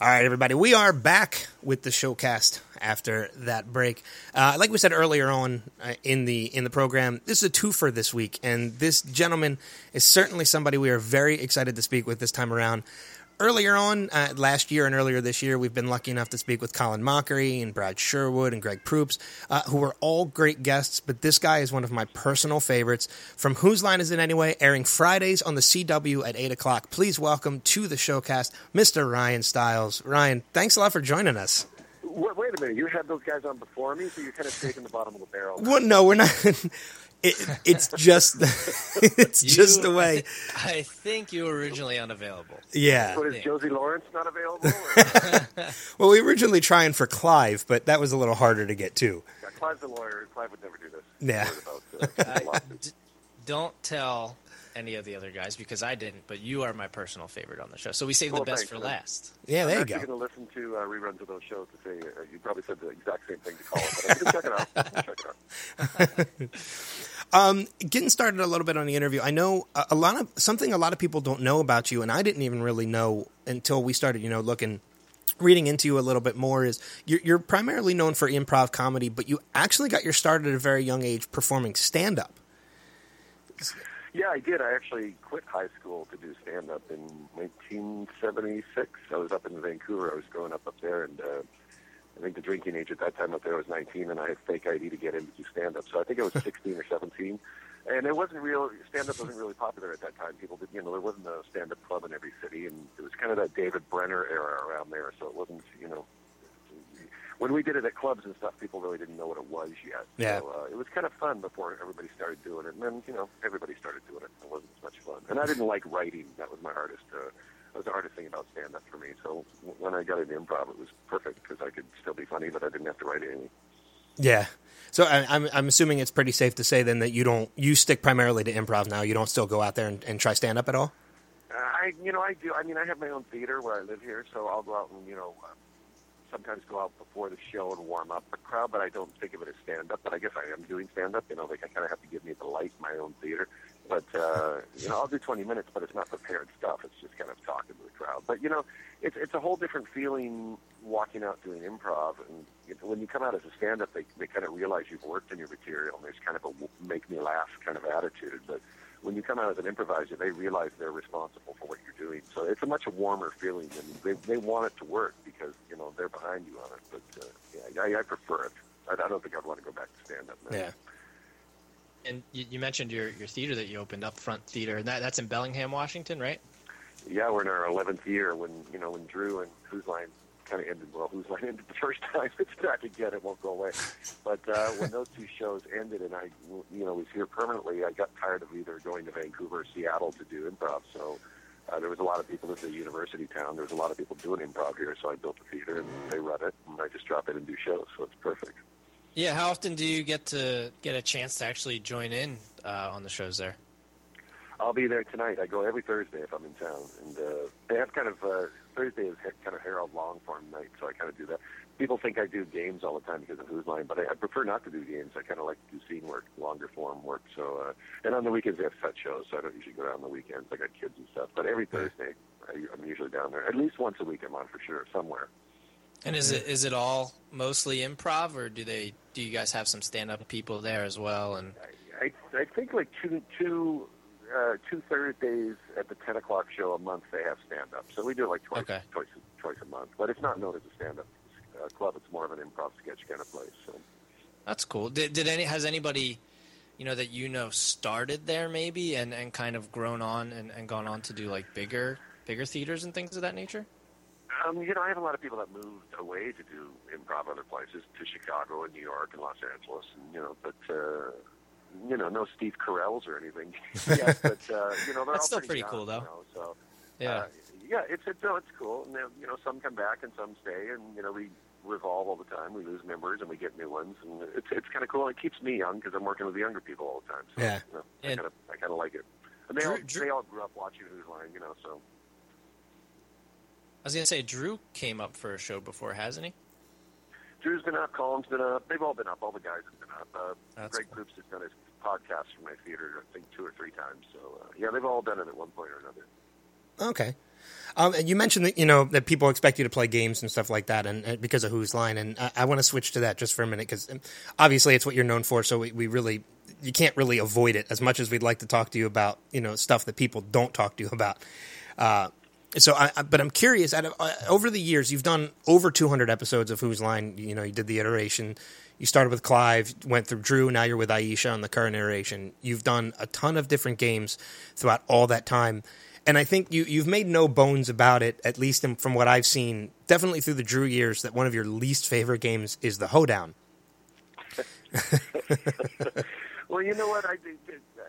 All right, everybody, we are back with the showcast after that break. Uh, like we said earlier on uh, in the in the program, this is a twofer this week, and this gentleman is certainly somebody we are very excited to speak with this time around earlier on uh, last year and earlier this year, we've been lucky enough to speak with Colin Mochrie and Brad Sherwood and Greg Proops, uh, who were all great guests. But this guy is one of my personal favorites. From Whose Line Is It Anyway? Airing Fridays on the CW at 8 o'clock. Please welcome to the showcast, Mr. Ryan Stiles. Ryan, thanks a lot for joining us. Wait, wait a minute. You had those guys on before me, so you're kind of taking the bottom of the barrel. Well, no, we're not. It, it's just it's You- just the way. I think you were originally unavailable. Yeah. What is Yeah. Josie Lawrence not available? Well, we were originally trying for Clive, but that was a little harder to get to. yeah, Clive's a lawyer. Clive would never do this. Yeah. About, uh, d- don't tell any of the other guys because I didn't, but you are my personal favorite on the show. So we saved Well, the best thanks, for man. last. Yeah, there you I'm go. actually going to listen to uh, reruns of those shows to say uh, you probably said the exact same thing to Colin, but I'm going to check it out. I'm check it out. Um, getting started a little bit on the interview. I know a, lot of something a lot of people don't know about you, and I didn't even really know until we started, you know, looking, reading into you a little bit more. Is you're, you're primarily known for improv comedy, but you actually got your start at a very young age performing stand up. Yeah, I did. I actually quit high school to do stand up in 1976. I was up in Vancouver. I was growing up up there, and uh, I think the drinking age at that time up there was 19, and I had fake ID to get in to do stand up. So I think I was 16 or 17. And it wasn't real. Stand up wasn't really popular at that time. People did, you know, there wasn't a stand up club in every city, and it was kind of that David Brenner era around there. So it wasn't, you know, when we did it at clubs and stuff, people really didn't know what it was yet. Yeah. So uh, it was kind of fun before everybody started doing it. And then, you know, everybody started doing it. It wasn't as much fun. And I didn't like writing. That was my hardest. Uh, was the hardest thing about stand-up for me. So when I got into improv, it was perfect because I could still be funny, but I didn't have to write anything. Yeah. So I, I'm I'm assuming it's pretty safe to say then that you don't you stick primarily to improv now. You don't still go out there and, and try stand up at all. Uh, I, you know, I do. I mean, I have my own theater where I live here, so I'll go out and, you know, uh, sometimes go out before the show and warm up the crowd, but I don't think of it as stand up. But I guess I am doing stand up. You know, like I kind of have to give me the light in my own theater. But uh, you know, I'll do 20 minutes, but it's not prepared stuff. It's just kind of talking to the crowd. But you know, it's it's a whole different feeling walking out doing improv. And you know, when you come out as a stand up, they they kind of realize you've worked in your material, and there's kind of a make me laugh kind of attitude. But when you come out as an improviser, they realize they're responsible for what you're doing. So it's a much warmer feeling, and they they want it to work because you know they're behind you on it. But uh, yeah, I, I prefer it. I, I don't think I'd want to go back to stand up. Yeah. And you, you mentioned your, your theater that you opened up, Front Theater, and that, that's in Bellingham, Washington, right? Yeah, we're in our 11th year when you know when Drew and Whose Line kind of ended. Well, Whose Line ended the first time. It's back again. It won't go away. But uh, when those two shows ended, and I, you know, was here permanently, I got tired of either going to Vancouver or Seattle to do improv. So uh, there was a lot of people. This is a university town. There was a lot of people doing improv here. So I built a theater, and they run it, and I just drop in and do shows. So it's perfect. Yeah. How often do you get to get a chance to actually join in uh, on the shows there? I'll be there tonight. I go every Thursday if I'm in town, and uh, they have kind of uh, Thursday is kind of Harold long form night, so I kind of do that. People think I do games all the time because of Whose Line, but I, I prefer not to do games. I kind of like to do scene work, longer form work. So, uh, and on the weekends they have set shows, so I don't usually go down on the weekends. I got kids and stuff, but every Thursday I, I'm usually down there. At least once a week I'm on for sure somewhere. And is it is it all mostly improv, or do they do you guys have some stand up people there as well? And I, I think like two two uh, two Thursdays at the ten o'clock show a month they have stand up. So we do it like twice Okay. twice twice a month, but it's not known as a stand up uh, club. It's more of an improv sketch kind of place. So that's cool. Did, did any has anybody you know that you know started there maybe and, and kind of grown on and, and gone on to do like bigger bigger theaters and things of that nature? Um, you know, I have a lot of people that moved away to do improv other places, to Chicago and New York and Los Angeles, and you know, but. Uh, you know, no Steve Carell's or anything yet, but uh, you know they're That's all still pretty, pretty cool, though. You know, so Yeah. Uh, yeah, it's it's no, it's cool, and you know some come back and some stay, and you know we revolve all the time. We lose members and we get new ones, and it's it's kind of cool. It keeps me young because I'm working with the younger people all the time. So, Yeah. you know, I kind of I kind of like it. And they Drew- all Drew- they all grew up watching Whose Line, you know. So was gonna say Drew came up for a show before, hasn't he? Drew's been up, Colin's been up. They've all been up. All the guys have been up. Uh, That's Greg Proops has done his podcast for my theater, I think two or three times. So uh, yeah, they've all done it at one point or another. Okay. Um, and you mentioned that you know that people expect you to play games and stuff like that, and, and because of Whose Line, and I, I want to switch to that just for a minute because obviously it's what you're known for. So we, we really you can't really avoid it as much as we'd like to talk to you about you know stuff that people don't talk to you about. Uh, so, I, but I'm curious. Of, uh, over the years, you've done over 200 episodes of Whose Line. You know, you did the iteration. You started with Clive, went through Drew. Now you're with Aisha on the current iteration. You've done a ton of different games throughout all that time and I think you you've made no bones about it, at least in, from what I've seen, definitely through the Drew years, that one of your least favorite games is the Hoedown. well, you know what? I think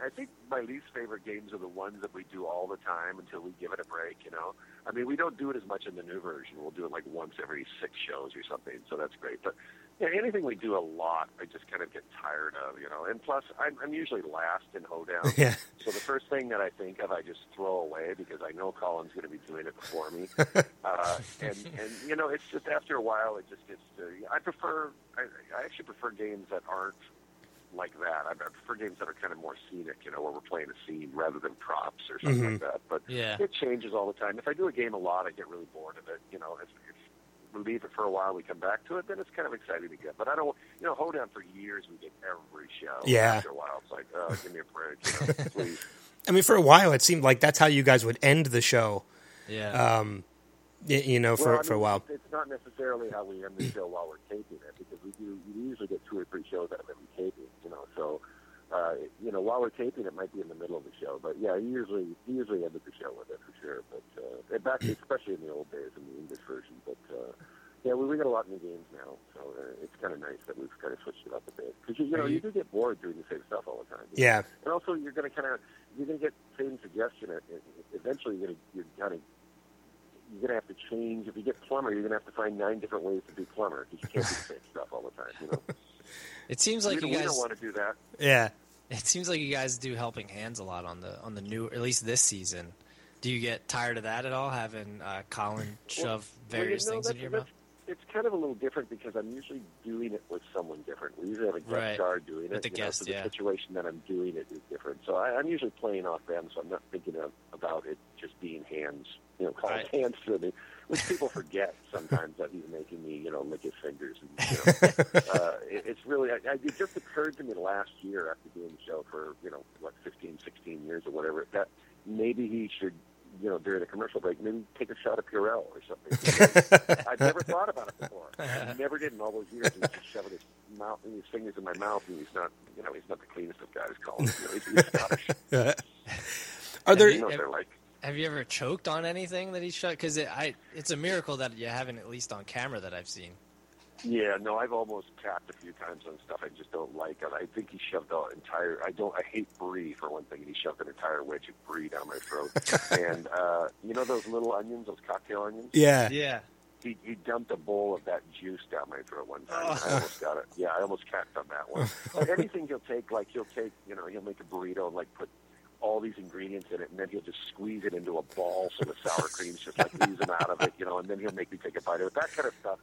I think my least favorite games are the ones that we do all the time until we give it a break. You know, I mean, we don't do it as much in the new version. We'll do it like once every six shows or something, so that's great. But yeah, anything we do a lot, I just kind of get tired of, you know. And plus, I'm, I'm usually last in hoedown. Yeah. So the first thing that I think of, I just throw away because I know Colin's going to be doing it before me. uh, and and you know, it's just after a while, it just gets to. I prefer. I, I actually prefer games that aren't like that. I prefer games that are kind of more scenic, you know, where we're playing a scene rather than props or something Mhm. like that. But Yeah. it changes all the time. If I do a game a lot, I get really bored of it. You know, if, if we leave it for a while, we come back to it, then it's kind of exciting again. But I don't, you know, Hoedown for years we did every show. Yeah. After a while, it's like, oh, give me a break, you know, please. I mean, for a while, it seemed like that's how you guys would end the show. Yeah. Um, you know, for well, I for a while. It's it's not necessarily how we end the show while we're taping it because we do we usually get two or three shows out of every taping, you know. So, uh, you know, while we're taping, it might be in the middle of the show, but yeah, usually usually ended the show with it for sure. But uh, back especially in the old days in the English version, but. Uh, yeah, we, we got a lot of new games now, so uh, it's kind of nice that we've kind of switched it up a bit. Because you, you know, you do get bored doing the same stuff all the time. you know? Yeah, And also, you're going to kind of you're going to get same suggestion. Eventually, you're going to you're kind of you're going to have to change. If you get plumber, you're going to have to find nine different ways to do plumber because you can't do the same stuff all the time. You know, it seems like we, you guys. don't want to do that. yeah. It seems like you guys do helping hands a lot on the on the new, at least this season. Do you get tired of that at all? Having uh, Colin shove Well, you various know, things that's- into your mouth. It's kind of a little different because I'm usually doing it with someone different. We usually have a guest Right. star doing it. With the you know, guest, so the situation that I'm doing it is different. So I, I'm usually playing off them, so I'm not thinking of, about it just being hands, you know, called Right. hands to me, which people forget sometimes that he's making me, you know, lick his fingers. And, you know, uh, it, it's really, I, I, it just occurred to me last year after doing the show for, you know, what, 15, 16 years or whatever, that maybe he should, you know, during a commercial break, maybe take a shot of Purell or something. I've never thought about it before. I never did in all those years. He's just shoving his mouth, and his fingers in my mouth, and he's not, you know, he's not the cleanest of guys. Colin, you know, he's, he's Scottish. Are there? He knows what they're like. Have you ever choked on anything that he shot? Because it, I, it's a miracle that you haven't at least on camera that I've seen. Yeah, no, I've almost tapped a few times on stuff I just don't like. And I think he shoved the entire. I don't. I hate brie for one thing. and He shoved an entire wedge of brie down my throat. and uh, you know those little onions, those cocktail onions. Yeah. Yeah. He, he dumped a bowl of that juice down my throat one time. Oh. I almost got it. Yeah, I almost cacked on that one. But anything he'll take, like he'll take, you know, he'll make a burrito and like put all these ingredients in it, and then he'll just squeeze it into a ball so the sour cream's just like oozing out of it, you know, and then he'll make me take a bite of it. That kind of stuff.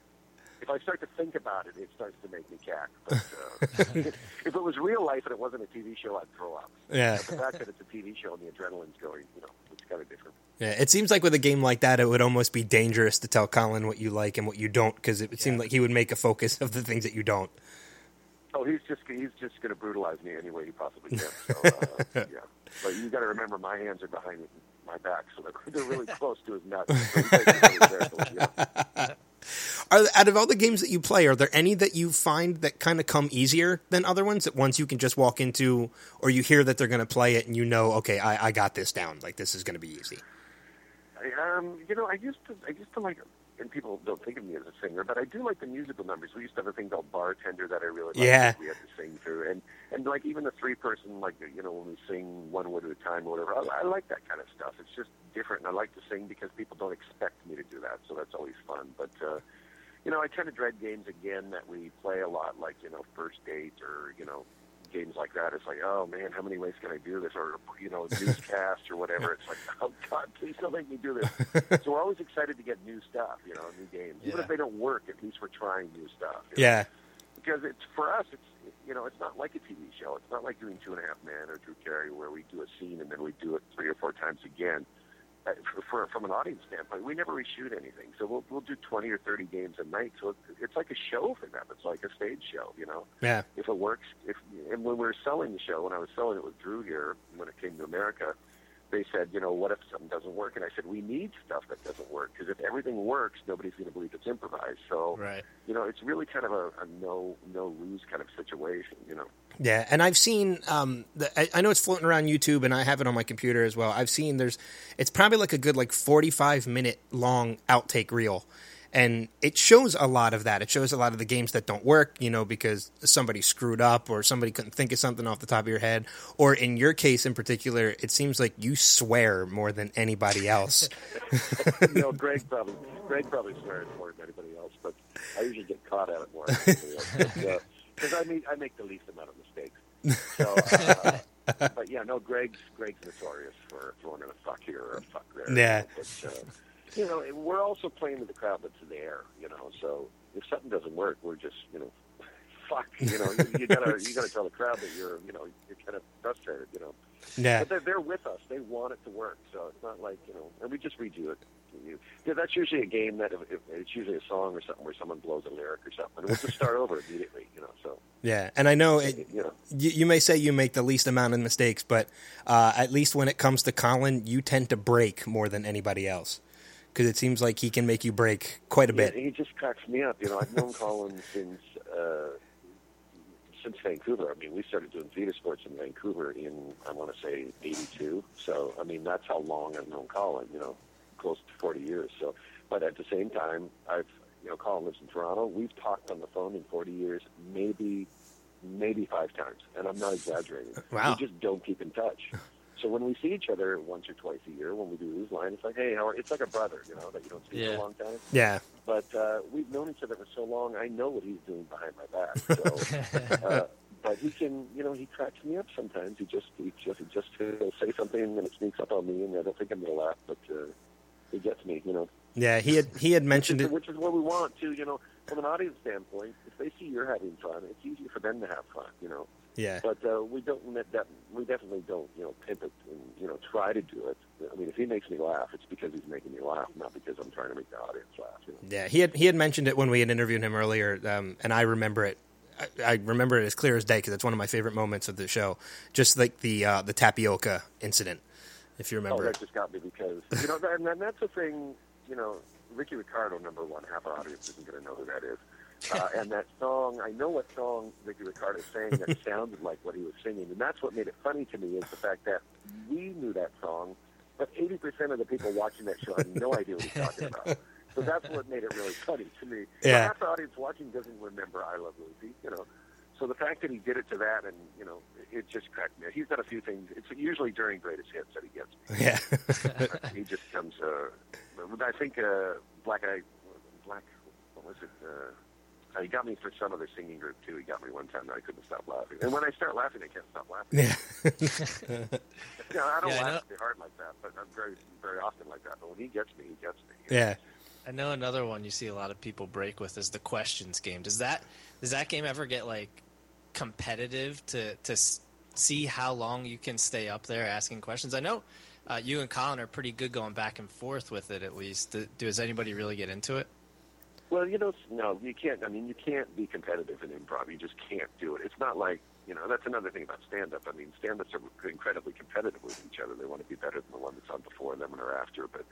If I start to think about it, it starts to make me cack. But uh, if it was real life and it wasn't a TV show, I'd throw up. Yeah. But the fact that it's a TV show and the adrenaline's going, you know, it's kind of different. Yeah, it seems like with a game like that, it would almost be dangerous to tell Colin what you like and what you don't, because it would seem like he would make a focus of the things that you don't. Oh, he's just he's just going to brutalize me any way he possibly can. So uh, yeah, but you got to remember, my hands are behind my back, so they're, they're really close to his nuts. So he takes it really know. Are out of all the games that you play, are there any that you find that kind of come easier than other ones? That ones you can just walk into, or you hear that they're going to play it and you know, okay, I, I got this down. Like this is going to be easy. Um, you know, I used to, I used to like, and people don't think of me as a singer, but I do like the musical numbers. We used to have a thing called bartender that I really liked. Yeah. that we had to sing through, and and like even the three person, like you know, when we sing one word at a time or whatever. I, I like that kind of stuff. It's just different, and I like to sing because people don't expect me to do that, so that's always fun. But uh, you know, I kind of dread games again that we play a lot, like you know, first date or you know, games like that. It's like, oh man, how many ways can I do this? Or you know, newscast or whatever. It's like, oh god, please don't make me do this. so we're always excited to get new stuff, you know, new games. Even Yeah. if they don't work, at least we're trying new stuff. you know? Yeah, because it's for us. It's you know, it's not like a TV show. It's not like doing Two and a Half Men or Drew Carey, where we do a scene and then we do it three or four times again. Uh, for, for from an audience standpoint, we never reshoot anything. So we'll we'll do twenty or thirty games a night. So it, it's like a show for them. It's like a stage show, you know. Yeah. If it works, if and when we were selling the show, when I was selling it with Drew here, when it came to America, they said, you know, what if something doesn't work? And I said, we need stuff that doesn't work because if everything works, nobody's going to believe it's improvised. So, Right. you know, it's really kind of a, a no no lose kind of situation, you know. Yeah, and I've seen. Um, the, I, I know it's floating around YouTube, and I have it on my computer as well. I've seen there's. It's probably like a good like forty five minute long outtake reel, and it shows a lot of that. It shows a lot of the games that don't work, you know, because somebody screwed up or somebody couldn't think of something off the top of your head, or in your case in particular, it seems like you swear more than anybody else. you know, Greg probably Greg probably swears more than anybody else, but I usually get caught at it more than anybody else. Because I mean, I make the least amount of mistakes. So, uh, but yeah, no, Greg's Greg's notorious for throwing in a fuck here or a fuck there. Yeah. But, uh, you know, we're also playing with the crowd that's there. You know, so if something doesn't work, we're just you know, fuck. You know, you, you gotta you gotta tell the crowd that you're you know you're kind of frustrated. You know. Yeah, But they're, they're with us. They want it to work. So it's not like, you know, and we just redo it. You- Yeah, that's usually a game that if, if it's usually a song or something where someone blows a lyric or something. And we'll just start over immediately, you know. So, yeah, and I know it, you know, you, you may say you make the least amount of mistakes, but uh, at least when it comes to Colin, you tend to break more than anybody else because it seems like he can make you break quite a he, bit. he just cracks me up. You know, I've known Colin since uh, since Vancouver. I mean, we started doing theater sports in Vancouver in I want to say '82. So, I mean, that's how long I've known Colin. You know, close to 40 years. So, but at the same time, I've you know, Colin lives in Toronto. We've talked on the phone in 40 years, maybe maybe five times, and I'm not exaggerating. Wow. We just don't keep in touch. So when we see each other once or twice a year, when we do Whose Line, it's like, hey, how are? It's like a brother, you know, that you don't see for a long time. Yeah, But uh, we've known each other for so long. I know what he's doing behind my back. So, uh, but he can, you know, he cracks me up sometimes. He just, he just, he just he'll say something and it sneaks up on me, and I don't think I'm going to laugh, but uh, he gets me, you know. yeah. He had he had Which mentioned is, it. which is what we want to, you know, from an audience standpoint. If they see you're having fun, it's easier for them to have fun, you know. Yeah, But uh, we don't let that. We definitely don't, you know, pimp it and you know try to do it. I mean, if he makes me laugh, it's because he's making me laugh, not because I'm trying to make the audience laugh. You know? yeah. He had he had mentioned it when we had interviewed him earlier, um, and I remember it. I, I remember it as clear as day because it's one of my favorite moments of the show. Just like the uh, the tapioca incident, if you remember. Oh, that just got me because you know, that, and that's the thing. You know, Ricky Ricardo, number one, half our audience isn't going to know who that is. Uh, and that song, I know what song Ricky Ricardo sang that sounded like what he was singing, and that's what made it funny to me is the fact that we knew that song, but 80% of the people watching that show had no idea what he's talking about. So that's what made it really funny to me. Yeah. half the audience watching doesn't remember I Love Lucy, you know. So the fact that he did it to that, and you know, it just cracked me. He's done a few things. It's usually during greatest hits that he gets me. Yeah, he just comes. Uh, I think uh, Black Eye, Black. What was it? Uh, uh, he got me for some other singing group too. He got me one time that I couldn't stop laughing. And when I start laughing, I can't stop laughing. yeah. You know, I don't Yeah, I laugh know. very hard like that, but I'm very, very often like that. But when he gets me, he gets me. Yeah. I know another one you see a lot of people break with is the questions game. Does that does that game ever get like competitive to to see how long you can stay up there asking questions? I know uh, you and Colin are pretty good going back and forth with it. At least, Do- does anybody really get into it? Well, you know, no, you can't. I mean, you can't be competitive in improv. You just can't do it. It's not like you know. That's another thing about stand-up. I mean, stand-ups are incredibly competitive with each other. They want to be better than the one that's on before them and or after. But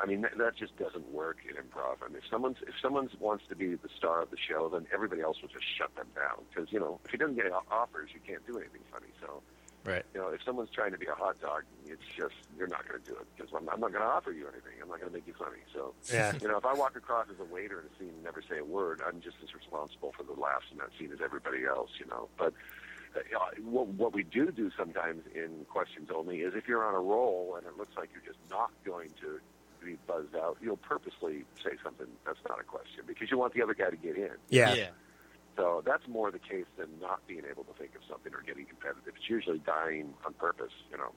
I mean, that, that just doesn't work in improv. I mean, if someone's if someone wants to be the star of the show, then everybody else will just shut them down because you know if he doesn't get offers, you can't do anything funny. So Right. you know, if someone's trying to be a hot dog, it's just you're not going to do it because I'm, I'm not going to offer you anything. I'm not going to make you funny. So, Yeah. you know, if I walk across as a waiter in a scene and never say a word, I'm just as responsible for the laughs in that scene as everybody else. You know, but uh, you know, what, what we do do sometimes in questions only is if you're on a roll and it looks like you're just not going to be buzzed out, you'll purposely say something that's not a question because you want the other guy to get in. Yeah. Yeah. So that's more the case than not being able to think of something or getting competitive. It's usually dying on purpose, you know.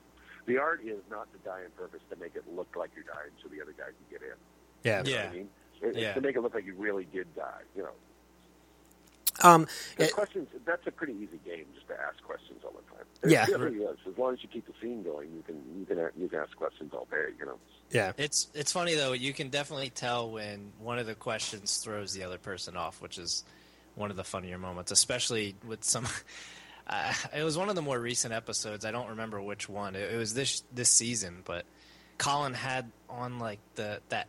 The art is not to die on purpose to make it look like you're dying so the other guy can get in. Yeah. You know Yeah. what I mean? It's Yeah. to make it look like you really did die, you know. Um, it- questions, that's a pretty easy game just to ask questions all the time. Yeah. It really is. As long as you keep the scene going, you can you can you can ask questions all day. You know. yeah, It's it's funny though. You can definitely tell when one of the questions throws the other person off, which is one of the funnier moments, especially with some. Uh, it was one of the more recent episodes. I don't remember which one. It, it was this this season, but Colin had on like the that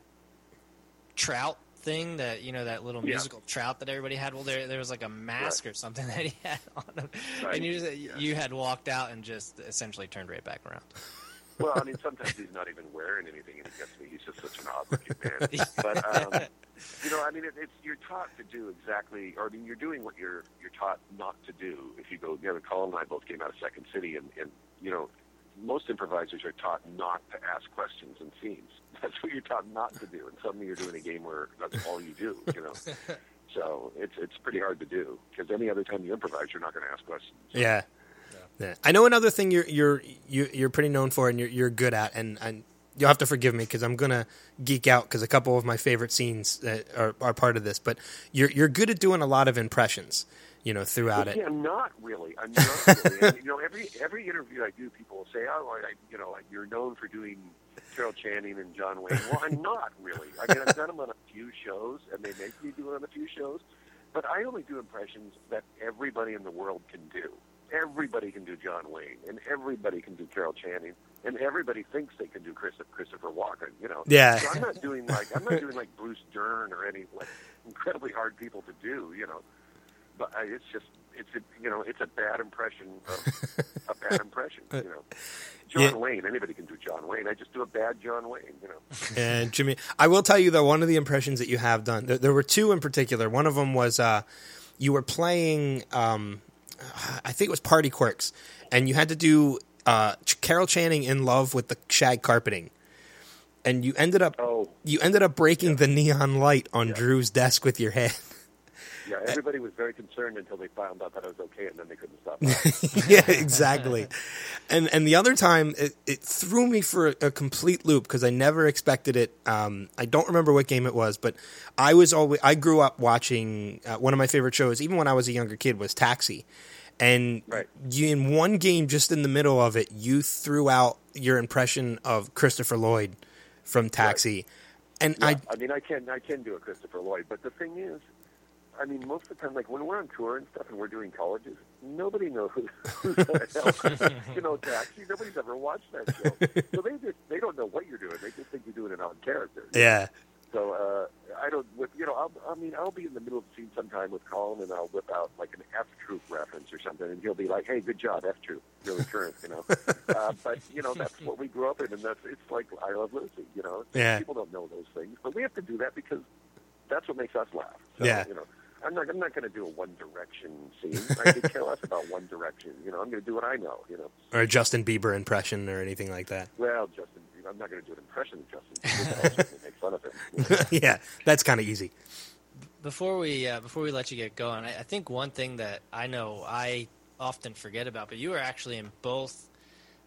trout thing that you know that little Yeah. musical trout that everybody had. Well, there there was like a mask or something that he had on him, Right. and you just, Yeah. you had walked out and just essentially turned right back around. Well, I mean, sometimes he's not even wearing anything, and he gets me. He's just such an odd-looking man. But um, you know, I mean, it, it's you're taught to do exactly, or I mean, you're doing what you're you're taught not to do. If you go, you know, Colin and I both came out of Second City, and and you know, most improvisers are taught not to ask questions in scenes. That's what you're taught not to do, and suddenly you're doing a game where that's all you do. You know. So it's it's pretty hard to do because any other time you improvise, you're not going to ask questions. yeah, yeah. I know another thing you're you're you- you're pretty known for and you're you're good at, and, and you'll have to forgive me because I'm gonna geek out because a couple of my favorite scenes are are part of this. But you're you're good at doing a lot of impressions, you know, throughout Well, it. see, I'm not really. I'm not really. You know, every every interview I do, people will say, "Oh, I, you know, you're known for doing Carol Channing and John Wayne." Well, I'm not really. I mean, I've done them on a few shows, and they make me do it on a few shows. But I only do impressions that everybody in the world can do. Everybody can do John Wayne, and everybody can do Carol Channing, and everybody thinks they can do Christopher, Christopher Walken. You know, Yeah. So I'm not doing like I'm not doing like Bruce Dern or any like incredibly hard people to do. You know, but I, it's just it's a you know it's a bad impression of a bad impression. You know, John Yeah. Wayne. Anybody can do John Wayne. I just do a bad John Wayne. You know. And Jimmy, I will tell you though, one of the impressions that you have done, there, there were two in particular. One of them was uh, you were playing, um, I think it was Party Quirks, and you had to do uh, Carol Channing in love with the shag carpeting, and you ended up Oh you ended up breaking the neon light on Drew's desk with your head. yeah, everybody was very concerned until they found out that I was okay, and then they couldn't stop. yeah, exactly. And and the other time, it, it threw me for a, a complete loop because I never expected it. Um, I don't remember what game it was, but I was always I grew up watching uh, one of my favorite shows, even when I was a younger kid, was Taxi. And Right. you, in one game, just in the middle of it, you threw out your impression of Christopher Lloyd from Taxi, and Yeah, I I mean, I can I can do a Christopher Lloyd, but the thing is, I mean, most of the time, like when we're on tour and stuff, and we're doing colleges, nobody knows who, who the hell, you know, Taxi. Nobody's ever watched that show, so they just they don't know what you're doing. They just think you're doing an odd character. yeah, So uh, I don't, with you know, I'll, I mean, I'll be in the middle of the scene sometime with Colin, and I'll whip out like an F Troop reference or something, and he'll be like, "Hey, good job, F Troop, really current," you know. uh, but you know, that's what we grew up in, and that's it's like I Love Lucy, you know. Yeah. People don't know those things, but we have to do that because that's what makes us laugh. So, Yeah. You know, I'm not, I'm not going to do a One Direction scene. I could care less about One Direction. You know, I'm going to do what I know. You know. or a Justin Bieber impression or anything like that. Well, Justin, I'm not going to do an impression of Justin. Bieber, but I'll certainly make fun of him. yeah, that's kind of easy. Before we uh, before we let you get going, I, I think one thing that I know I often forget about, but you were actually in both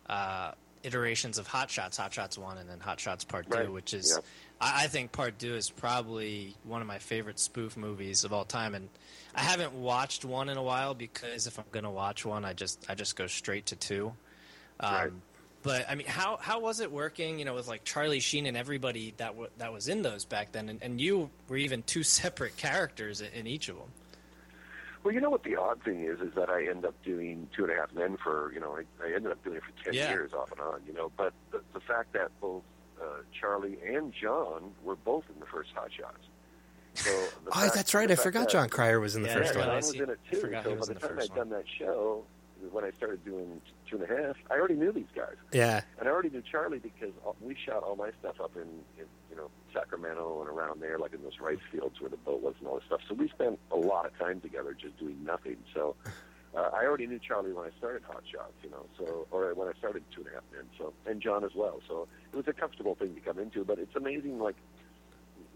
uh, iterations of Hot Shots, Hot Shots One, and then Hot Shots Part Two, Right. which is Yeah. I, I think Part Two is probably one of my favorite spoof movies of all time, and I haven't watched one in a while because if I'm gonna watch one, I just I just go straight to two. Um, Right. But I mean, how how was it working? You know, with like Charlie Sheen and everybody that w- that was in those back then, and, and you were even two separate characters in, in each of them. Well, you know what the odd thing is, is that I end up doing Two and a Half Men for, you know, I, I ended up doing it for 10 Yeah. years off and on, you know, but the, the fact that both uh, Charlie and John were both in the first Hot Shots. So the Oh, fact- that's right. I forgot Jon Cryer was in the Yeah, first yeah, yeah. one. John was in it too. Forgot so by the time first I'd done that show, when I started doing Two and a Half, I already knew these guys. Yeah, And I already knew Charlie because we shot all my stuff up in, in you know Sacramento and around there, like in those rice fields where the boat was and all this stuff. So we spent a lot of time together just doing nothing. So uh, I already knew Charlie when I started Hot Shots, you know, so or when I started Two and a Half Men. So and John as well. So it was a comfortable thing to come into. But it's amazing, like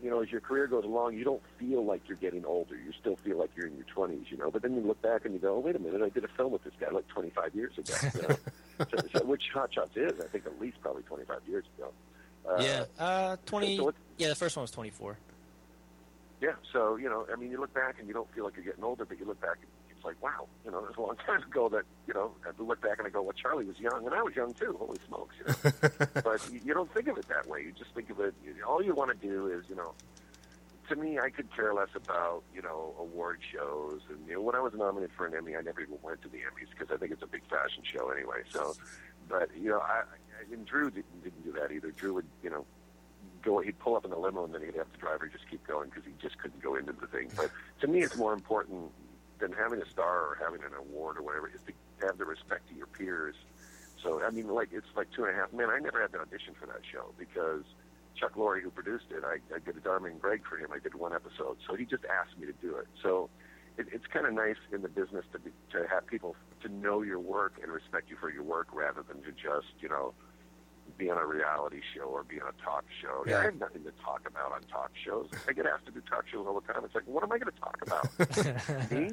you know, as your career goes along, you don't feel like you're getting older. You still feel like you're in your 20s, you know. But then you look back and you go, oh, wait a minute, I did a film with this guy like 25 years ago. You know? so, so, which Hot Shots is, I think, at least probably 25 years ago. Uh, yeah, uh, twenty. so yeah, the first one was twenty four. Yeah, so you know, I mean, you look back and you don't feel like you're getting older, but you look back and it's like, wow, you know, there's a long time ago that you know, I look back and I go, well, Charlie was young and I was young too. Holy smokes, you know. but you, you don't think of it that way. You just think of it. All you want to do is, you know, to me, I could care less about you know award shows. And you know, when I was nominated for an Emmy, I never even went to the Emmys because I think it's a big fashion show anyway. So, but you know, I, I and Drew didn't, didn't do that either. Drew would, you know, go. He'd pull up in the limo and then he'd have the driver just keep going because he just couldn't go into the thing. But to me, it's more important than having a star or having an award or whatever is to have the respect to your peers. So I mean, like it's like two and a half. Man, I never had an audition for that show because Chuck Lorre, who produced it, I, I did a Dharma and Greg for him. I did one episode, so he just asked me to do it. So it, it's kind of nice in the business to be, to have people to know your work and respect you for your work rather than to just you know be on a reality show or be on a talk show. Yeah. I have nothing to talk about on talk shows. I get asked to do talk shows all the time. It's like, what am I going to talk about? me?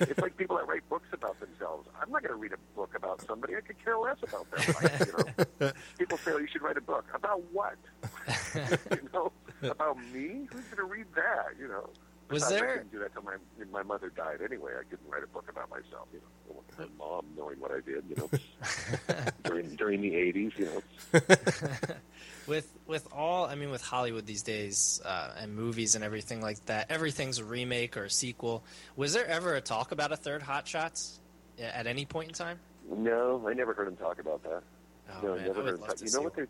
It's like people that write books about themselves. I'm not going to read a book about somebody. I could care less about their life. You know, people say, "Oh, you should write a book about what? you know, about me? Who's going to read that? You know." Was Besides, I couldn't do that till my my mother died anyway. I couldn't write a book about myself. You know, my mom knowing what I did. You know, during during the '80s. You know, with with all I mean with Hollywood these days uh, and movies and everything like that, everything's a remake or a sequel. Was there ever a talk about a third Hot Shots at any point in time? no, I never heard him talk about that. Oh, no, man, never I would heard him love talk. You know what they're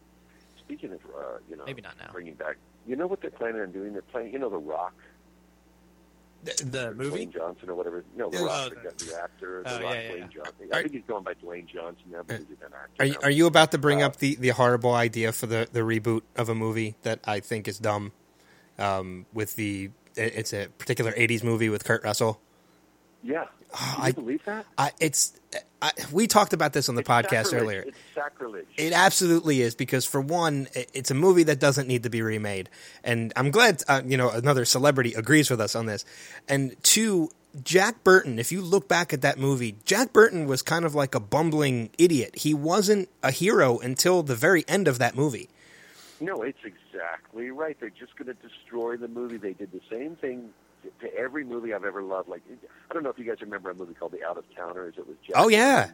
speaking of? Uh, you know, Maybe not now. bringing back. You know what they're planning on doing? They're playing. You know, The Rock. The movie? Dwayne Johnson or whatever. No, The Oh, Rock, the- the, the actor, The Oh, Rock, yeah, yeah, Dwayne yeah. Johnson. Are- I think he's going by Dwayne Johnson now because he's an actor. Are you, now. are you about to bring Uh, up the, the horrible idea for the, the reboot of a movie that I think is dumb? Um, with the it- it's a particular '80s movie with Kurt Russell. Yeah. Can you I- believe that? I, it's I, we talked about this on the It's podcast sacrilege. earlier. It's sacrilege. It absolutely is because for one, it's a movie that doesn't need to be remade, and I'm glad uh, you know another celebrity agrees with us on this. And two, Jack Burton. If you look back at that movie, Jack Burton was kind of like a bumbling idiot. He wasn't a hero until the very end of that movie. No, it's exactly right. They're just going to destroy the movie. They did the same thing to, every movie I've ever loved. Like, I don't know if you guys remember a movie called The Out of Towners. It was Jack Oh, yeah.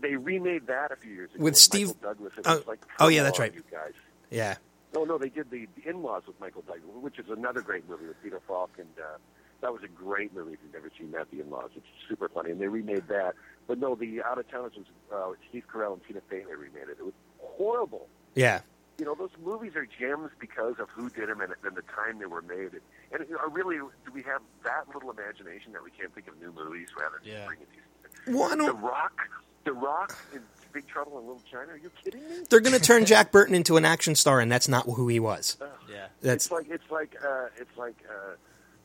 They remade that a few years ago With Michael Steve- Douglas. It oh, like, oh, yeah, that's right. You guys. Yeah, No, no, they did the, the In-Laws with Michael Douglas, which is another great movie with Peter Falk, and uh, that was a great movie. If you've never seen that, The In-Laws, it's super funny, and they remade that. But no, the Out of Towners was uh, Steve Carell and Tina Fey. They remade it. It was horrible. yeah. You know, those movies are gems because of who did them and, and the time they were made. And you know, really, do we have that little imagination that we can't think of new movies rather than Yeah. bringing these? Well, I The don't. Rock, The Rock in Big Trouble in Little China. Are you kidding me? They're going to turn Jack Burton into an action star, and that's not who he was. Yeah. That's it's like it's like uh, it's like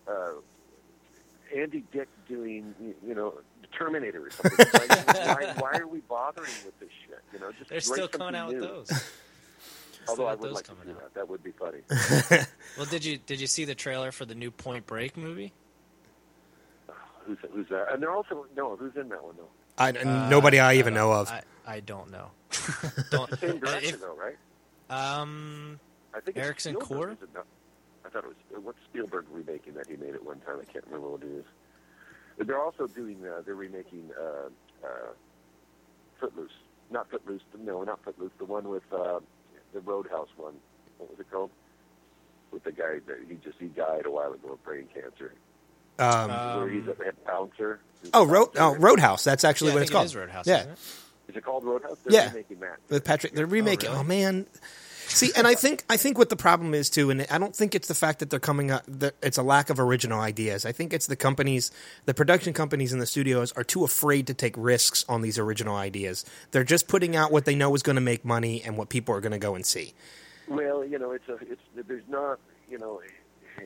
uh, uh, Andy Dick doing you- you know the Terminator or something. Like, why, why are we bothering with this shit? You know, just They're still coming something out with those. Although I would like to see out. that. That would be funny. Well, did you did you see the trailer for the new Point Break movie? Who's who's that? And they're also no. Who's in that one though? I, Uh, nobody I I even know of. I, I don't know. don't. Same director if- though, right? um, I think it's Erickson Spielberg, Core? is it not? I thought it was what's Spielberg remaking that he made at one time. I can't remember what it is. But they're also doing. Uh, they're remaking uh, uh, Footloose. Not Footloose. No, not Footloose. The one with uh, the Roadhouse one. What was it called? With the guy that he just he died a while ago of brain cancer. Um, where he's Um, a head bouncer. He's a oh, Road, oh, Roadhouse. That's actually yeah, what I it's called. It is Roadhouse. Yeah. Isn't it? Is it called Roadhouse? They're Yeah. remaking that. with Patrick. They're remaking. Oh, really? man. See, and I think I think what the problem is too, and I don't think it's the fact that they're coming up. That it's a lack of original ideas. I think it's the companies, the production companies and the studios are too afraid to take risks on these original ideas. They're just putting out what they know is going to make money and what people are going to go and see. Well, you know, it's a, it's there's not, you know,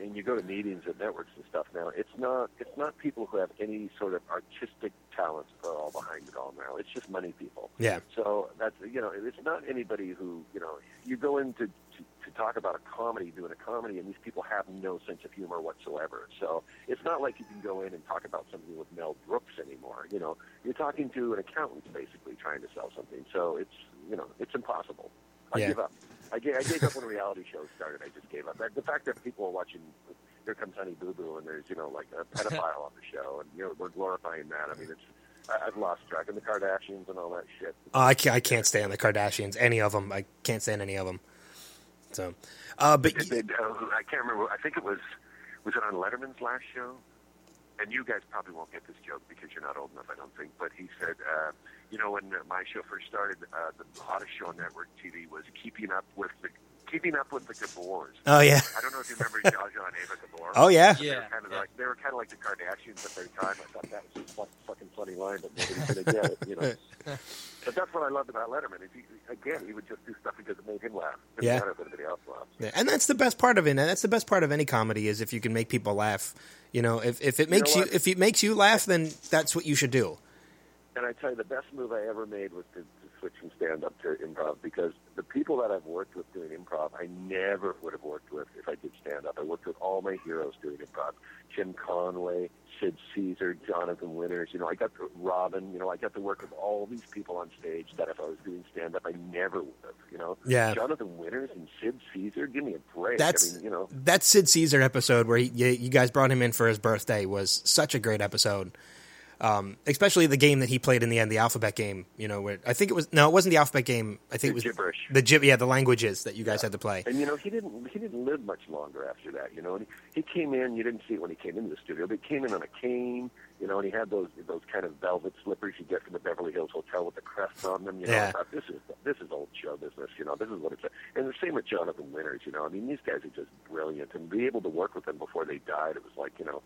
and you go to meetings at networks and stuff now. It's not, it's not people who have any sort of artistic talents are all behind it all now. It's just money people. Yeah, So that's, you know, it's not anybody who, you know, you go in to, to, to talk about a comedy, doing a comedy, and these people have no sense of humor whatsoever. So it's not like you can go in and talk about something with Mel Brooks anymore. You know, you're talking to an accountant basically trying to sell something. So it's, you know, it's impossible. I Yeah. give up. I gave, I gave up when reality shows started. I just gave up. The fact that people are watching here comes Honey Boo Boo, and there's you know like a pedophile on the show, and you know we're glorifying that. I mean, it's I, I've lost track, and the Kardashians and all that shit. Oh, I can't, I can't stand the Kardashians. Any of them, I can't stand any of them. So, uh, but uh, I can't remember. I think it was was it on Letterman's last show? And you guys probably won't get this joke because you're not old enough, I don't think. But he said, uh, you know, when my show first started, uh, the hottest show on network TV was Keeping Up with the Keeping Up with the Gabors. oh yeah, I don't know if you remember Zsa Zsa and Ava Gabor. oh yeah, They were Yeah. kind of like they were kind of like the Kardashians at their time. I thought that was a fucking, fucking funny line, but nobody's gonna get it, you know. but that's what I loved about Letterman. Is he, again, he would just do stuff because it made him laugh. Didn't Yeah. matter if anybody else laughed. Yeah, and that's the best part of it. And that's the best part of any comedy is if you can make people laugh. You know, if if it makes you, what? if it makes you laugh, then that's what you should do. And I tell you, the best move I ever made was to, to switch from stand up to improv because the people that I've worked with doing improv, I never would have worked with if I did stand up. I worked with all my heroes doing improv: Tim Conway, Sid Caesar, Jonathan Winters. You know, I got to Robin. You know, I got to work with all these people on stage that if I was doing stand up, I never would have. You know, Yeah. Jonathan Winters and Sid Caesar. Give me a break. That's- I mean, you know, That Sid Caesar episode where he, you, you guys brought him in for his birthday was such a great episode. Um, especially the game that he played in the end, the alphabet game. You know, where I think it was no, it wasn't the alphabet game. I think The it was the gibberish. The gib, yeah, the languages that you guys had to play. And you know, he didn't he didn't live much longer after that. You know, and he, he came in. You didn't see it when he came into the studio, but he came in on a cane. You know, and he had those those kind of velvet slippers you get from the Beverly Hills Hotel with the crests on them. You know, Yeah. I thought, this is this is old show business. You know, this is what it's. And the same with Jonathan Winters. You know, I mean, these guys are just brilliant, and be able to work with them before they died, it was like you know.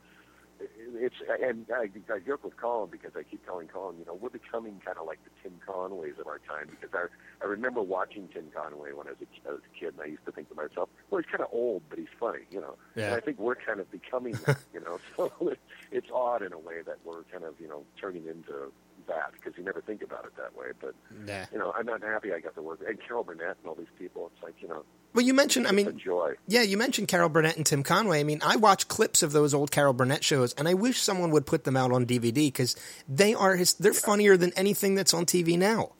It's and I, I joke with Colin because I keep telling Colin, you know, we're becoming kind of like the Tim Conways of our time because I I remember watching Tim Conway when I was a, I was a kid and I used to think to myself, well, he's kind of old, but he's funny, you know. Yeah. And I think we're kind of becoming that, you know. So it's odd in a way that we're kind of you know turning into that because you never think about it that way. But Yeah. you know, I'm not happy I got to work and Carol Burnett and all these people. It's like you know, Well, you mentioned, I mean, joy. yeah, you mentioned Carol Burnett and Tim Conway. I mean, I watch clips of those old Carol Burnett shows, and I wish someone would put them out on DVD because they are his, they're funnier than anything that's on TV now.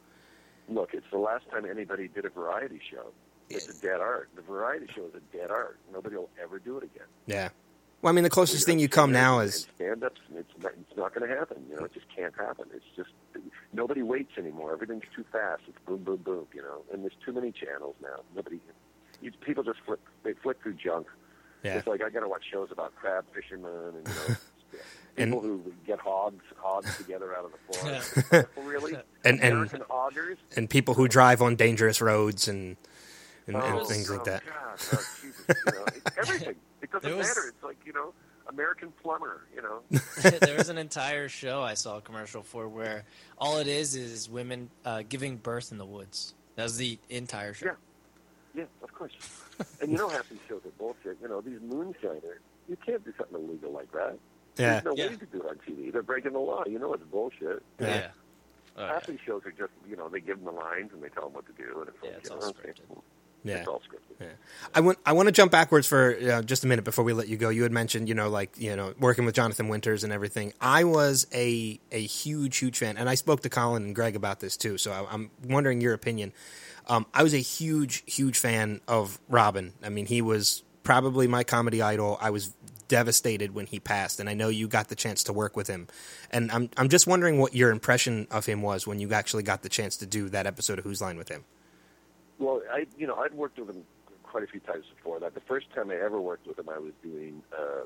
Look, it's the last time anybody did a variety show. It's a dead art. The variety show is a dead art. Nobody will ever do it again. Yeah. Well, I mean, the closest thing you come now is stand ups. It's not, it's not going to happen. You know, it just can't happen. It's just nobody waits anymore. Everything's too fast. It's boom, boom, boom. You know, and there's too many channels now. Nobody, you, people just flick. They flick through junk. yeah. It's like I got to watch shows about crab fishermen and you know. And- People who get hogs, hogs together out of the forest. really? And- and- American hoggers? and people who drive on dangerous roads and and, and Oh, things like oh, that. God, oh, Jesus, you know, it's everything. It doesn't was- matter. It's like you know, American plumber. You know, there was an entire show I saw a commercial for where all it is is women uh, giving birth in the woods. That was the entire show. Yeah. yeah, of course. and you know, half these shows are bullshit. You know, these moonshiners. You can't do something illegal like that. Yeah. There's no Yeah. way to do it on TV. They're breaking the law. You know, it's bullshit. Yeah. Yeah. Oh, Half yeah. these shows are just, you know, they give them the lines and they tell them what to do, and it's, Yeah, like, it's you all know, scripted. Yeah. It's all scripted. Yeah. I want I want to jump backwards for uh, just a minute before we let you go. You had mentioned, you know, like you know, working with Jonathan Winters and everything. I was a a huge huge fan, and I spoke to Colin and Greg about this too. So I, I'm wondering your opinion. Um, I was a huge huge fan of Robin. I mean, he was probably my comedy idol. I was devastated when he passed, and I know you got the chance to work with him. And I'm I'm just wondering what your impression of him was when you actually got the chance to do that episode of Whose Line with him. Well, I you know I'd worked with him quite a few times before that. The first time I ever worked with him, I was doing uh,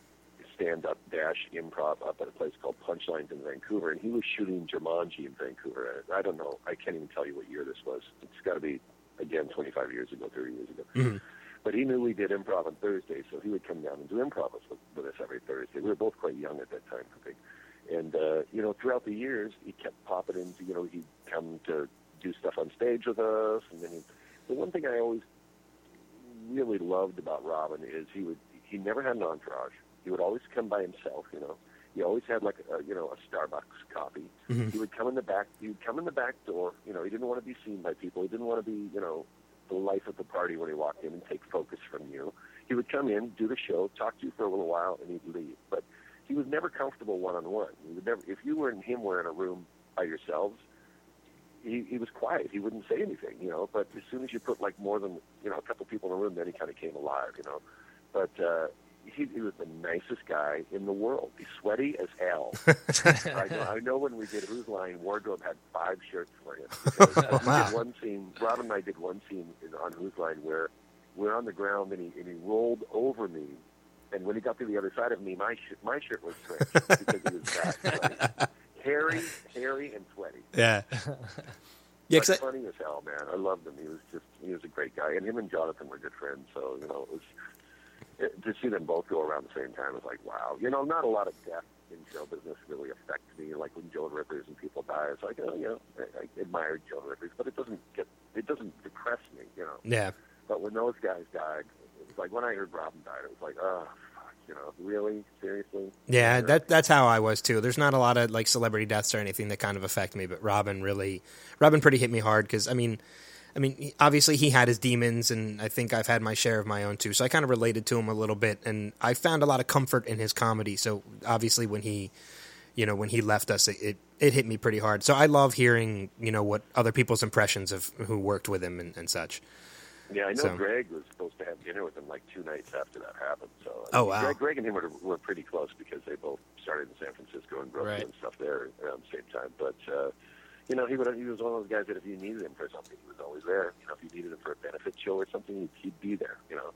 stand up dash improv up at a place called Punchlines in Vancouver, and he was shooting Jumanji in Vancouver. I don't know. I can't even tell you what year this was. It's got to be again 25 years ago, 30 years ago. Mhm. But he knew we did improv on Thursdays, so he would come down and do improv with, with us every Thursday. We were both quite young at that time, I think. And uh, you know, throughout the years, he kept popping into. You know, he'd come to do stuff on stage with us, and then he. The one thing I always really loved about Robin is he would he never had an entourage. He would always come by himself. You know, he always had like a, you know a Starbucks coffee. Mhm. He would come in the back. He would come in the back door. You know, he didn't want to be seen by people. He didn't want to be you know the life of the party when he walked in and take focus from you. He would come in, do the show, talk to you for a little while, and he'd leave. But he was never comfortable one on one. He would never. If you were and him were in a room by yourselves, he, he was quiet. He wouldn't say anything, you know. But as soon as you put like more than you know a couple people in a room, then he kind of came alive, you know. But uh, he, he was the nicest guy in the world. He's sweaty as hell. I, know, I know when we did Whose Line, Wardrobe had five shirts for him. Wow. did one scene, Rob and I did one scene in, on Whose Line where we're on the ground and he, and he rolled over me. And when he got to the other side of me, my, sh- my shirt was drenched because he was that sweaty. Hairy, hairy, and sweaty. Yeah. Yeah, But 'cause I- funny as hell, man. I loved him. He was just he was a great guy, and him and Jonathan were good friends. So you know, it was it, to see them both go around the same time was like wow. You know, not a lot of death in show business really affects me. Like when Joan Rivers and people die, it's like oh, you know, I, I admired Joan Rivers, but it doesn't get it doesn't depress me. You know, yeah. but when those guys died, it was like when I heard Robin died, it was like oh, fuck, you know, really seriously. Yeah, that that's how I was too. There's not a lot of like celebrity deaths or anything that kind of affect me, but Robin really, Robin pretty hit me hard because I mean, I mean, obviously he had his demons, and I think I've had my share of my own too. So I kind of related to him a little bit, and I found a lot of comfort in his comedy. So obviously when he, you know, when he left us, it it, it hit me pretty hard. So I love hearing you know what other people's impressions of who worked with him and, and such. Yeah, I know So- Greg was supposed to have dinner with him like two nights after that happened. So Oh, wow. Greg, Greg and him were, were pretty close because they both started in San Francisco and Brooklyn Right. and stuff there around the same time. But uh, you know, he would he was one of those guys that if you needed him for something, he was always there. You know, if you needed him for a benefit show or something, he'd, he'd be there. You know.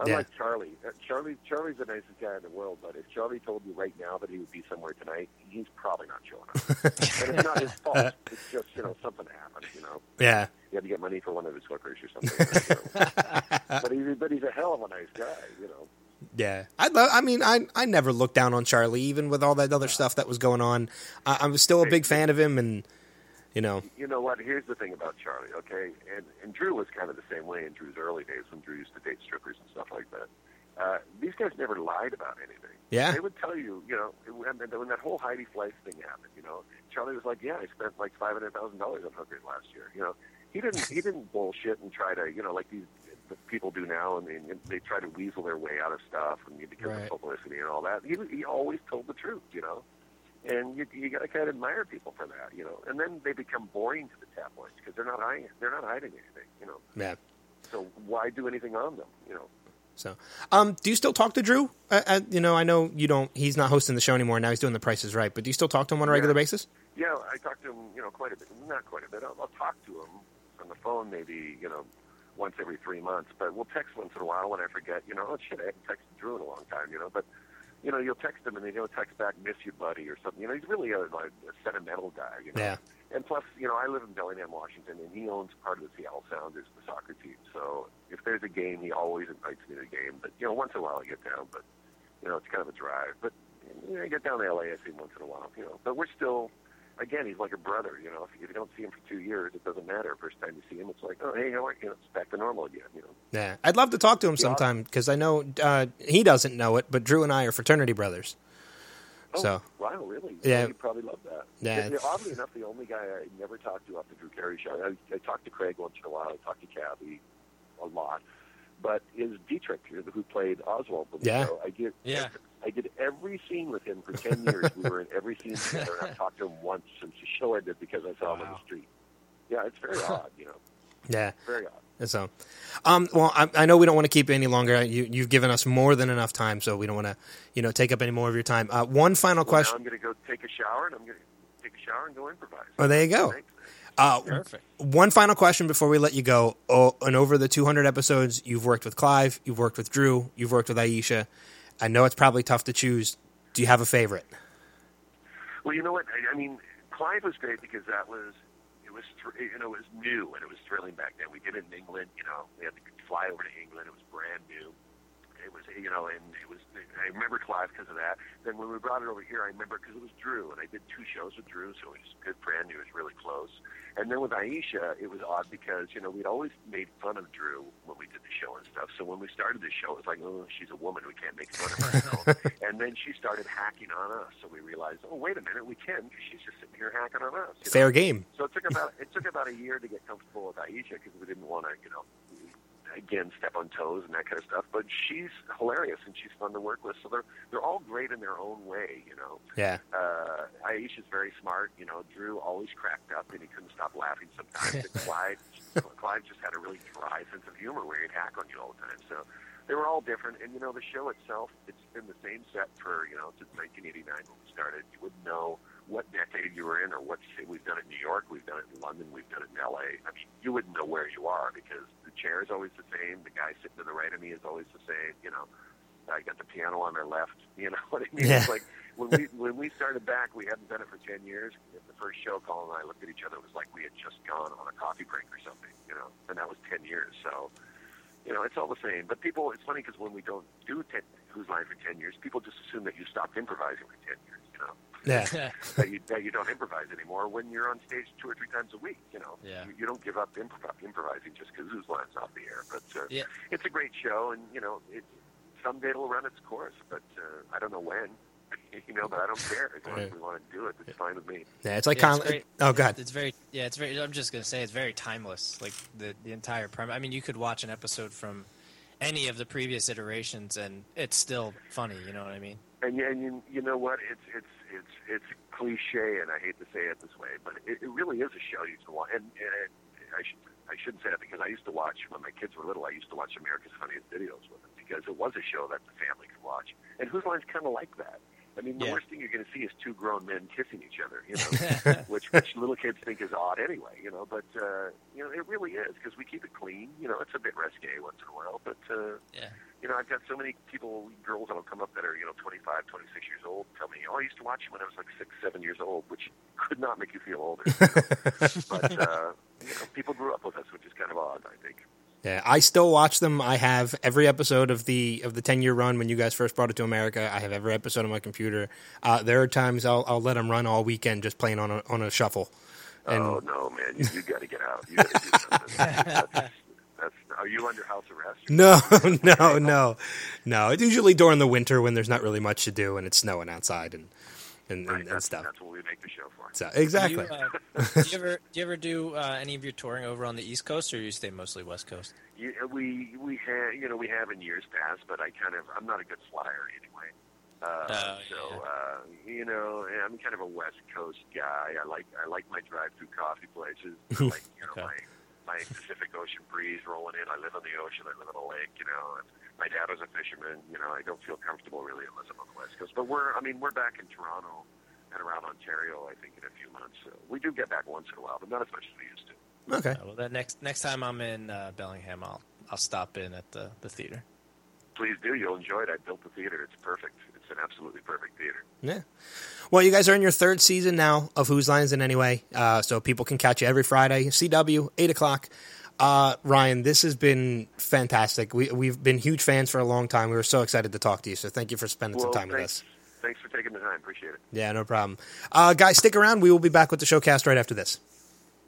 Unlike Charlie, uh, Charlie, Charlie's the nicest guy in the world. But if Charlie told you right now that he would be somewhere tonight, he's probably not showing up. and it's not his fault. It's just you know something happened. You know, Yeah, he had to get money for one of his hookers or something. know. but he's but he's a hell of a nice guy, you know. Yeah, I love. I mean, I I never looked down on Charlie, even with all that other stuff that was going on. I, I was still a big fan of him, and you know, You know what? Here's the thing about Charlie, okay? And and Drew was kind of the same way in Drew's early days when Drew used to date strippers and stuff like that. Uh, these guys never lied about anything. Yeah. They would tell you, you know, when, when that whole Heidi Fleiss thing happened, you know, Charlie was like, "Yeah, I spent like five hundred thousand dollars on hookers last year." You know, he didn't he didn't bullshit and try to, you know, like these the people do now, and, and they try to weasel their way out of stuff and because Right. of publicity and all that. He he always told the truth, you know. And you, you got to kind of admire people for that, you know. And then they become boring to the tabloids because they're not hiding, they're not hiding anything, you know. yeah. So why do anything on them, you know? So, um, do you still talk to Drew? Uh, uh, you know, I know you don't. He's not hosting the show anymore. Now he's doing The Price is Right. But do you still talk to him on a Yeah. regular basis? Yeah, I talk to him, you know, quite a bit. Not quite a bit. I'll, I'll talk to him on the phone maybe, you know, once every three months. But we'll text once in a while when I forget. You know, oh shit, I haven't texted Drew in a long time. You know, but you know, you'll text him and then he'll text back, "Miss you, buddy," or something. You know, he's really a, like, a sentimental guy. You know. Yeah. And plus, you know, I live in Bellingham, Washington, and he owns part of the Seattle Sounders, the soccer team. So if there's a game, he always invites me to the game. But you know, once in a while I get down, but you know, it's kind of a drive. But you know, I get down to LA, I see him once in a while. You know, but we're still, again, he's like a brother. You know, if, if you don't see him for two years, it doesn't matter. First time you see him, it's like, oh, hey, how are you? Know, it's back to normal again. You know. Yeah, I'd love to talk to him sometime because I know uh, he doesn't know it, but Drew and I are fraternity brothers. Oh, So- wow, really? Yeah. you probably love that. Yeah, Yeah, oddly enough, the only guy I never talked to off the Drew Carey show. I, I talked to Craig once in a while. I talked to Kathy a lot, but is Diedrich, who played Oswald on the Yeah. show. I did. Yeah. I did every scene with him for ten years. we were in every scene together, and I talked to him once since the show ended because I saw him on the street. Yeah, it's very odd, you know, Yeah. very odd. So, um, well, I, I know we don't want to keep it any longer. You, you've given us more than enough time, so we don't want to, you know, take up any more of your time. Uh, one final Well, question. I'm going to go take a shower, and I'm going to take a shower and go improvise. Oh, there you go. Thanks. Uh, Perfect. one final question before we let you go. Oh, and over the 200 episodes, you've worked with Clive, you've worked with Drew, you've worked with Aisha. I know it's probably tough to choose. Do you have a favorite? Well, you know what? I, I mean, Clive was great because that was it was thr- you know it was new and it was thrilling back then. We did it in England. You know, we had to fly over to England. It was brand new. It was you know, and it was. I remember Clive because of that. Then when we brought it over here, I remember because it was Drew, and I did two shows with Drew, so it was a good friend. He was really close. And then with Aisha, it was odd because you know we'd always made fun of Drew when we did the show and stuff. So when we started the show, it was like, oh, she's a woman, we can't make fun of her. And then she started hacking on us, so we realized, oh, wait a minute, we can because she's just sitting here hacking on us. you know? Fair game. So it took about it took about a year to get comfortable with Aisha because we didn't want to, you know, again step on toes and that kind of stuff. But she's hilarious and she's fun to work with. So they're they're all great in their own way, you know. Yeah. Uh, Aisha's very smart. You know, Drew always cracked up and he couldn't stop laughing sometimes. And Clive, Clive just had a really dry sense of humor where he'd hack on you all the time. So they were all different. And you know, the show itself, it's been the same set for you know since 1989 when we started. You wouldn't know what decade you were in or what city. We've done it in New York, we've done it in London, we've done it in L.A. I mean, you wouldn't know where you are because chair is always the same. The guy sitting to the right of me is always the same. You know, I got the piano on their left. You know what I mean? Yeah. It's like when we when we started back, we hadn't done it for ten years. At the first show, Colin and I looked at each other. It was like we had just gone on a coffee break or something. You know, and that was ten years. So, you know, it's all the same. But people, it's funny because when we don't do ten, Whose Line for ten years, people just assume that you stopped improvising for ten years. You know, Yeah. that you that you don't improvise anymore when you're on stage two or three times a week. You know, Yeah. you, you don't give up improv- improvising just because Whose Line's off the air. But uh, Yeah. it's a great show, and you know, it, someday it'll run its course, but uh, I don't know when. You know, but I don't care as long as we want to do it. It's fine with me. Yeah, it's like Yeah, it's Con- great. Oh, God. It's very yeah. It's very. I'm just gonna say it's very timeless. Like the the entire premise. I mean, you could watch an episode from any of the previous iterations, and it's still funny. You know what I mean? And, y- and you, you know what? It's it's it's it's cliche, and I hate to say it this way, but it, it really is a show you can watch. And, and I should I shouldn't say that because I used to watch when my kids were little. I used to watch America's Funniest Videos with them because it was a show that the family could watch. And Whose Line's kind of like that. I mean, the Yeah. worst thing you're going to see is two grown men kissing each other, you know, which which little kids think is odd anyway, you know. But uh, you know, it really is because we keep it clean. You know, it's a bit risque once in a while, but uh, Yeah. You know, I've got so many people, girls that'll come up that are, you know, 25, 26 years old, tell me, oh, I used to watch you when I was like six, seven years old, which could not make you feel older. you know. but, uh, you know, people grew up with us, which is kind of odd, I think. Yeah, I still watch them. I have every episode of the of the ten year run when you guys first brought it to America. I have every episode on my computer. Uh, there are times I'll I'll let them run all weekend just playing on a on a shuffle. And oh, no, man, you, you got to get out. You got to do something. that's, that's, are you under house arrest? no, no, no, no. It's usually during the winter when there's not really much to do and it's snowing outside and and, Right, and, and that's, stuff. that's what we make the show for. So exactly. Do you, uh, do you ever do you ever do uh, any of your touring over on the East Coast, or you stay mostly West Coast? Yeah, we we have you know we have in years past, but I kind of I'm not a good flyer anyway. Uh, Oh, so yeah. uh, you know I'm kind of a West Coast guy. I like I like my drive-through coffee places. I like you know Okay. my my Pacific Ocean breeze rolling in. I live on the ocean. I live on a lake. You know, and my dad was a fisherman. You know, I don't feel comfortable really unless I'm on the West Coast. But we're I mean we're back in Toronto and around Ontario. I think in a few months. So we do get back once in a while, but not as much as we used to. okay. Uh, well, then next next time I'm in uh, Bellingham, I'll I'll stop in at the, the theater. Please do. You'll enjoy it. I built the theater. It's perfect. An absolutely perfect theater. Yeah. Well, you guys are in your third season now of Whose Lines in Anyway, uh, so people can catch you every Friday, CW, 8 o'clock. Uh, Ryan, this has been fantastic. We, we've been huge fans for a long time. We were so excited to talk to you, so thank you for spending some time with us. Thanks for taking the time. Appreciate it. Yeah, no problem. Uh, guys, stick around. We will be back with the showcast right after this.